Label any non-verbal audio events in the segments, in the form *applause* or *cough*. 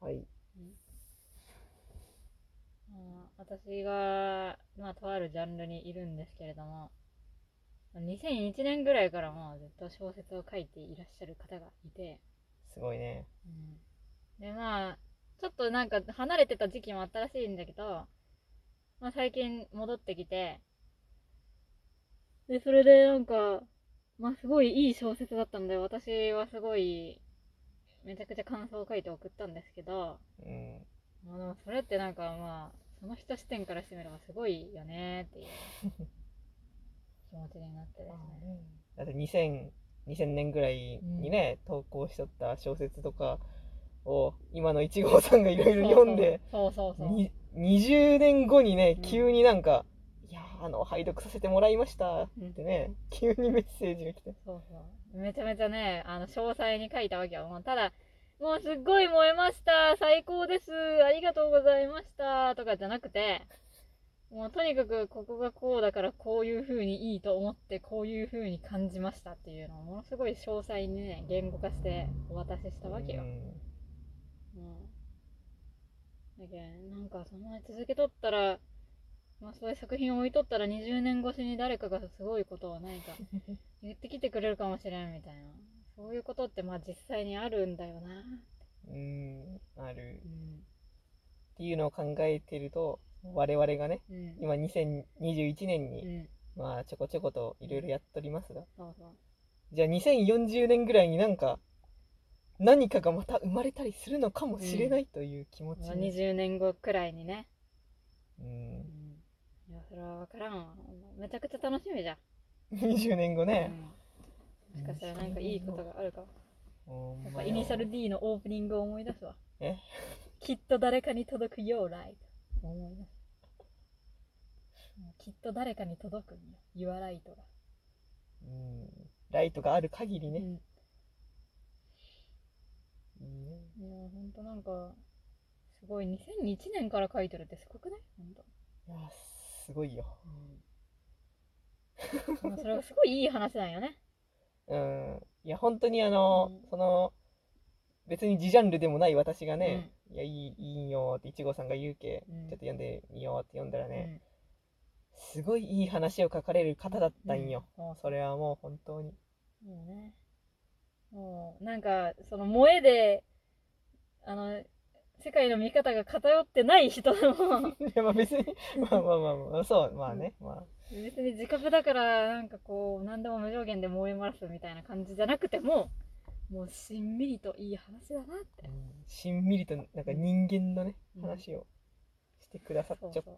はい。まあ私が、まあ、とあるジャンルにいるんですけれども、2001年ぐらいからもうずっと小説を書いていらっしゃる方がいて、すごいね。で、まあ、ちょっとなんか離れてた時期もあったらしいんだけど、まあ最近戻ってきて、で、それでなんか、まあすごいいい小説だったんで、私はすごい、めちゃくちゃ感想を書いて送ったんですけど、うん。もそれってなんかまあ、その人視点からしてみればすごいよねっていう *laughs* 気持ちになってですね。だって2000、2000年ぐらいにね、投稿しとった小説とかを、今の一号さんがいろいろ読んで、そうそうそうそう。に20年後にねうん、急になんか、あの、拝読させてもらいましたってね、急にメッセージが来て。そうそう。めちゃめちゃね、あの、詳細に書いたわけよ。もうただ、もうすっごい燃えました最高ですありがとうございましたとかじゃなくて、もうとにかくここがこうだからこういう風にいいと思ってこういう風に感じましたっていうのをものすごい詳細にね、言語化してお渡ししたわけよ。うんうん。だけどなんかそのまま続けとったら、まあそういう作品を置いとったら20年越しに誰かがすごいことを何か *laughs* 言ってきてくれるかもしれんみたいな。そういうことってまあ実際にあるんだよな。うん、ある。うん。っていうのを考えてると、我々がね、うん。今2021年に、うん。まあちょこちょこといろいろやっておりますが、そうそう。じゃあ2040年ぐらいになんか、何かがまた生まれたりするのかもしれないという気持ちまあに。20年後くらいにね。ううんれはわからんわ。めちゃくちゃ楽しみじゃん。20年後ね。うん。もしかしたらなんかいいことがあるかやっぱイニシャル D のオープニングを思い出すわ。え？きっと誰かに届くよ、ライト。思い出す。もうきっと誰かに届くんよ。ユアライトが。うん。ライトがある限りね。うん。いいね。いや、ほんとなんか、すごい、2001年から書いてるってすごくない？ほんと。いや、すごいよ。まあそれはすごいいい話なんよね。*laughs* うん。いや、本当にあの、うんその、別に自ジャンルでもない私がね、いや、いい、いいんよって、いちごさんが言うけ、うんちょっと読んでみようって読んだらうね、ん。すごいいい話を書かれる方だったんよ。うん。それはもう本当に。もうね。もう、なんか、その萌えで、あの、世界の見方が偏ってない人でも、いや、まあ別に、まあまあまあまあ、そう、まあね、まあ。別に自覚だから、なんかこう、何でも無条件で燃えますみたいな感じじゃなくても、もうしんみりといい話だなって。しんみりと、なんか人間のね、うん話をしてくださっちゃって。そう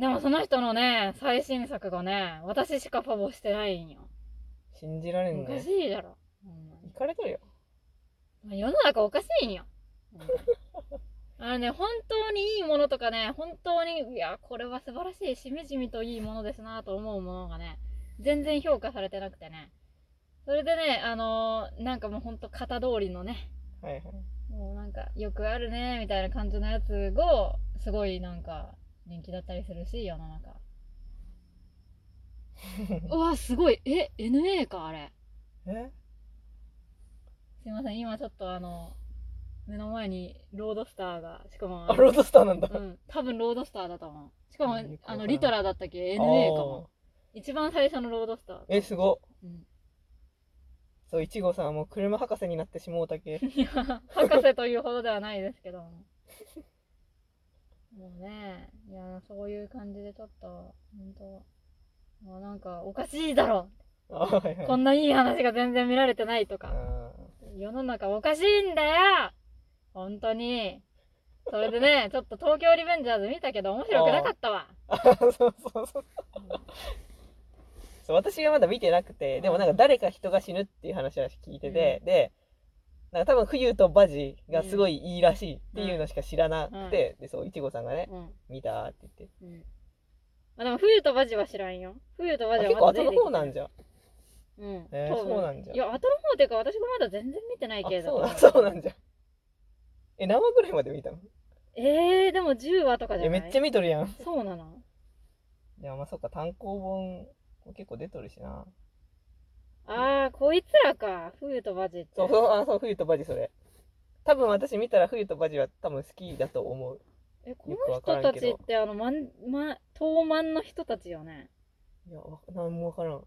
でもその人のね、最新作がね、私しかファボしてないんよ。信じられんおかねし。いだろ。ほん行かれとるよ。まあ世の中おかしいんよ。あのね、本当にいいものとかね、本当に、いや、これは素晴らしい、しみじみといいものですなと思うものがね、全然評価されてなくてね。それでね、あのーなんかもうほんと型通りのね、はいはい。もうなんか、よくあるね、みたいな感じのやつが、すごいなんか、人気だったりするし、世の中。*laughs* うわ、すごい。え、NA か、あれ。え？すいません、今ちょっとあの、目の前にロードスターが、しかも、あ、ロードスターなんだ。うん、多分ロードスターだと思う。しかも、あの、リトラだったっけ ?NA かも。一番最初のロードスター。え、すご。うん。そう、いちごさんはもう車博士になってしもうたけ。*laughs* いや、博士というほどではないですけども。*laughs* もうね、いや、そういう感じでちょっと、本当もうなんか、おかしいだろあ、はいはい。こんないい話が全然見られてないとあか。ー世の中おかしいんだよ本当に。それでね、*laughs* ちょっと東京リベンジャーズ見たけど面白くなかったわ。あそうそうそう。そう私がまだ見てなくて、でもなんか誰か人が死ぬっていう話は聞いてて、で、なんか多分冬とバジがすごいいいらしいっていうのしか知らなくて、で、そう、いちごさんがね、うん。見たって言って。うん。あ、でも冬とバジは知らんよ。冬とバあジは結構後のまだ出てきて方なんじゃ。うん。えーそうなんじゃいや、後の方っていうか私がまだ全然見てないあけれど。そうなん *laughs* そうなんじゃ。え、何話ぐらいまで見たの？えー、でも10話とかじえ、ゃない？めっちゃ見とるやん。そうなのいや、まあそっか、単行本結構出とるしな。あー、こいつらか。冬とバジって。そう、そう、あ、そう、冬とバジそれ。多分私見たら冬とバジは多分好きだと思うえこよくわの人たちってあのまんま東満の人たちよね？いやわ何もわからんで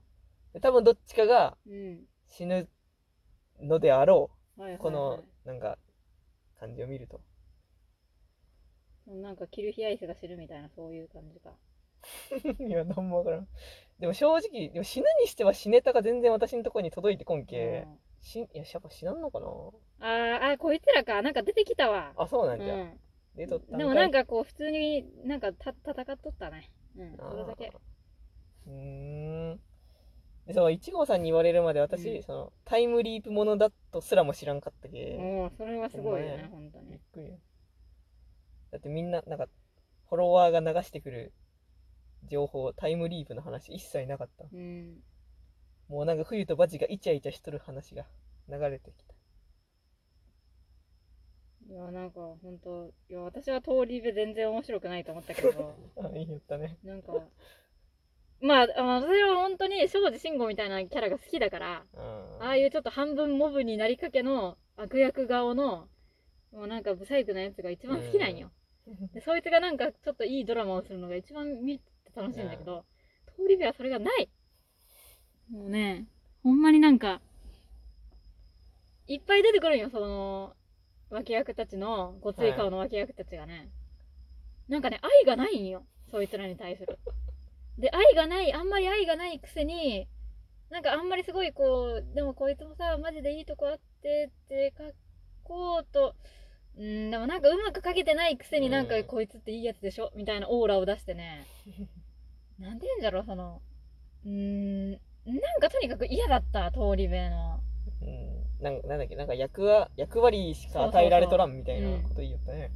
多分どっちかがうん。死ぬのであろはいはい、はい。うこのなんか感じを見ると。なんかキルヒアイスが知るみたいなそういう感じか。*laughs* いや何もわからん。でも正直でも死ぬにしては死ネタが全然私のところに届いてこんけ、うん。しいややっぱ死なんのかな？あーあこいつらか。なんか出てきたわ。あそうなうんじゃ、ん。出とったでもなんかこう普通になんかた戦っとったね。うん。それだけ。うーんでその1号さんに言われるまで私、うん。そのタイムリープものだとすらも知らんかったけ、もうそれはすごいよね。ほ本当に。びっくり。だってみんななんかフォロワーが流してくる情報タイムリープの話一切なかった。うん。もうなんか冬とバジがイチャイチャしとる話が流れてきた。いやなんか本当いや私は通り部全然面白くないと思ったけど。*laughs* あいい言ったね。なんかまあ私は本当に庄司慎吾みたいなキャラが好きだからうん。ああいうちょっと半分モブになりかけの悪役顔のもうなんかブサイクなやつが一番好きなんよ、でそいつがなんかちょっといいドラマをするのが一番見て楽しいんだけど、通り部はそれがない。もうねほんまになんかいっぱい出てくるんよその脇役たちのごつい顔の脇役たちがね、なんかね愛がないんよそいつらに対するで愛がないあんまり愛がないくせになんかあんまりすごいこうでもこいつもさマジでいいとこあってって書こうとうんでもなんかうまく書けてないくせになんかうんこいつっていいやつでしょ？みたいなオーラを出してね。*laughs* なんて言うんだろ？うそのうーんなんかとにかく嫌だった通り部の。うんなんなんだっけ？なんか役は役割しか与えられとらんみたいなそうそうそうこと言いよったね、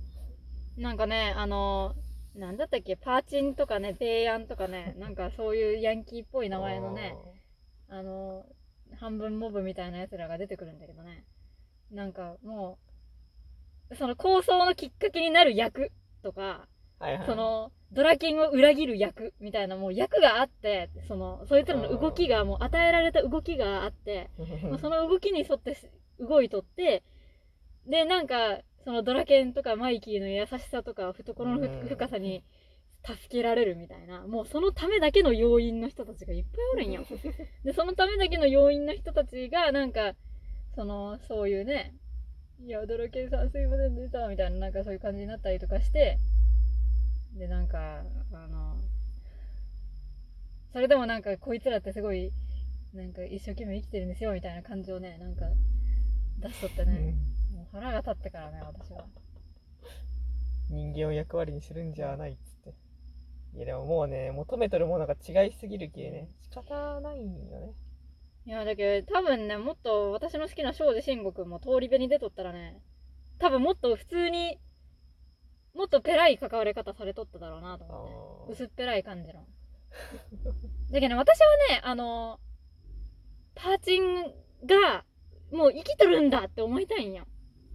なんかねあのなんだったっけ？パーチンとかねペイアンとかねなんかそういうヤンキーっぽい名前のねあの半分モブみたいなやつらが出てくるんだけどね。なんかもうその構想のきっかけになる役とかはいはい。そのドラキンを裏切る役みたいなもう役があってそのそいつらの動きがもう与えられた動きがあってその動きに沿ってし動いとってでなんかそのドラケンとかマイキーの優しさとか懐の深さに助けられるみたいな。もうそのためだけの要因の人たちがいっぱいおるんよ。*laughs* でそのためだけの要因の人たちがなんかそのそういうねいやドラケンさんすいませんでしたみたいななんかそういう感じになったりとかしてでなんかあのそれでもなんかこいつらってすごいなんか一生懸命生きてるんですよみたいな感じをねなんか出しとってね、もう腹が立ってからね私は。人間を役割にするんじゃないっつって。いやでももうね求めとるものが違いすぎるけね仕方ないんよね。いやだけど多分ねもっと私の好きな庄司慎吾君も通り部に出とったらね多分もっと普通にもっとペラい関われ方されとっただろうなとあ思ってー。薄っぺらい感じの。だけどね私はねあのパーチンがもう生きとるんだって思いたいんよ、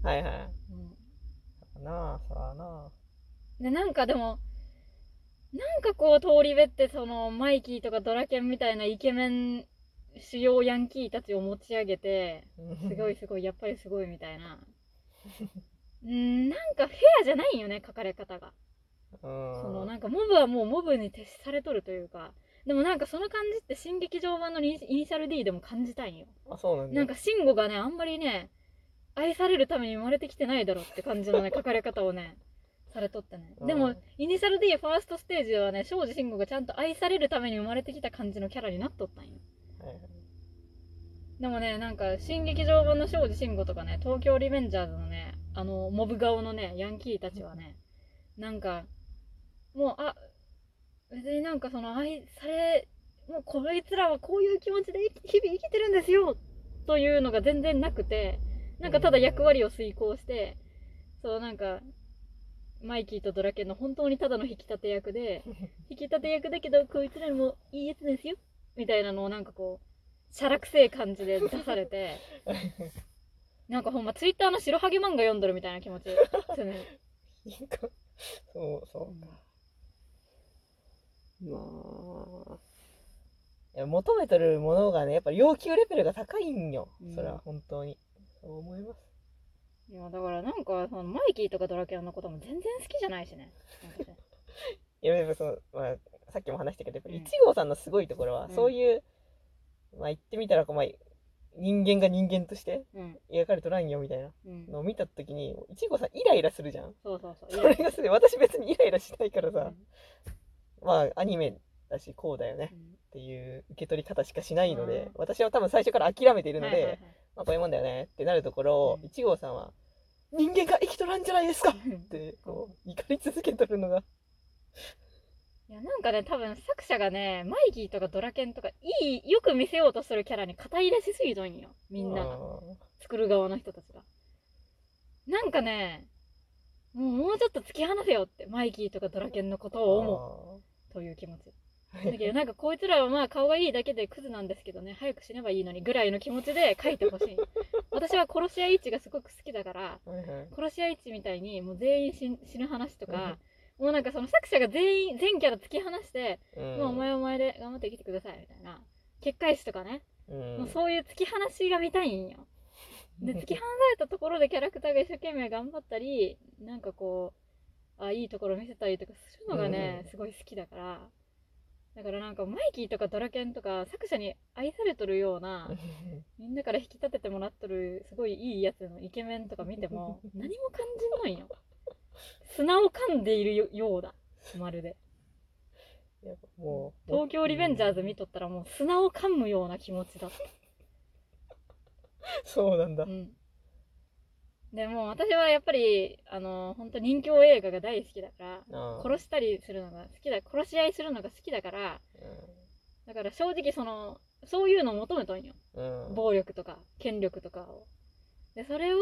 はいはい。うん。なあそらなでなんかでもなんかこう通り部ってそのマイキーとかドラケンみたいなイケメン主要ヤンキーたちを持ち上げてすごいすごいやっぱりすごいみたいな。*laughs* うんなんかフェアじゃないよね書かれ方が。うん。そのなんかモブはもうモブに徹されとるというか。でもなんかその感じって新劇場版のイニイニシャル D でも感じたいんよ。あそうなんだ。なんか慎吾がねあんまりね愛されるために生まれてきてないだろって感じのね書かれ方をね *laughs* されとってね。でもうんイニシャル D ファーストステージではね庄司慎吾がちゃんと愛されるために生まれてきた感じのキャラになっとったんよ。はい。はいでもね、なんか、新劇場版の庄司慎吾とかね、東京リベンジャーズのね、あの、モブ顔のね、ヤンキーたちはね、なんか、もう、あ、別になんかその、愛され、もうこいつらはこういう気持ちで日々生きてるんですよというのが全然なくて、なんかただ役割を遂行して、そうなんか、マイキーとドラケンの本当にただの引き立て役で、*laughs* 引き立て役だけど、こいつらもいいやつですよ。みたいなのをなんかこう、しゃらくせえ感じで出されて、*laughs* なんかほんまツイッターの白ハゲ漫画読んどるみたいな気持ち。*laughs* そうそうかまあいや求めてるものがねやっぱ要求レベルが高いんよ、うんそれは本当にそう思います。いやだからなんかそのマイキーとかドラキュラのことも全然好きじゃないしね。なんかねいやでもその、まあ、さっきも話したけど、うん。1号さんのすごいところは、うん。そういう、まあ言ってみたらこう、まあ、人間が人間としてうん。描かれとらんよみたいなうん。のを見た時に1号さんイライラするじゃん。そうそうそう。それがすごい私別にイライラしないからさ、うん。まあアニメだしこうだよね。っていう受け取り方しかしないので、うん。私は多分最初から諦めているので、はいはいはいまあこういうもんだよねってなるところを、うん。1号さんは人間が生きとらんじゃないですかっうんてこう怒り続けとるのが。いやなんかね多分作者がねマイキーとかドラケンとかいいよく見せようとするキャラに肩入れしすぎとんよ。みんなが。作る側の人たちが。なんかねもうもうちょっと突き放せよってマイキーとかドラケンのことを思う。という気持ちだけどなんかこいつらはまあ顔がいいだけでクズなんですけどね。早く死ねばいいのにぐらいの気持ちで書いてほしい。*laughs* 私は殺し屋一がすごく好きだからはいはい。殺し屋一みたいにもう全員死ぬ話とかもうなんかその作者が全員全キャラ突き放してうん。もうお前はお前で頑張って生きてくださいみたいな結界師とかね、うん。もうそういう突き放しが見たいんよ。で *laughs* 突き放されたところでキャラクターが一生懸命頑張ったりなんかこうあいいところ見せたりとかするのがね、うん。すごい好きだからだからなんかマイキーとかドラケンとか作者に愛されとるような *laughs* みんなから引き立ててもらっとるすごいいいやつのイケメンとか見ても *laughs* 何も感じんの。んよ砂を噛んでいるよようだ。まるで。もう東京リベンジャーズ見とったらもう砂を噛むような気持ちだった。*laughs* そうなんだ。うん。でも私はやっぱり、あの、本当人気映画が大好きだから、殺したりするのが好きだ、殺し合いするのが好きだから、だから正直その、そういうのを求めとんよ。暴力とか、権力とかを。で、それを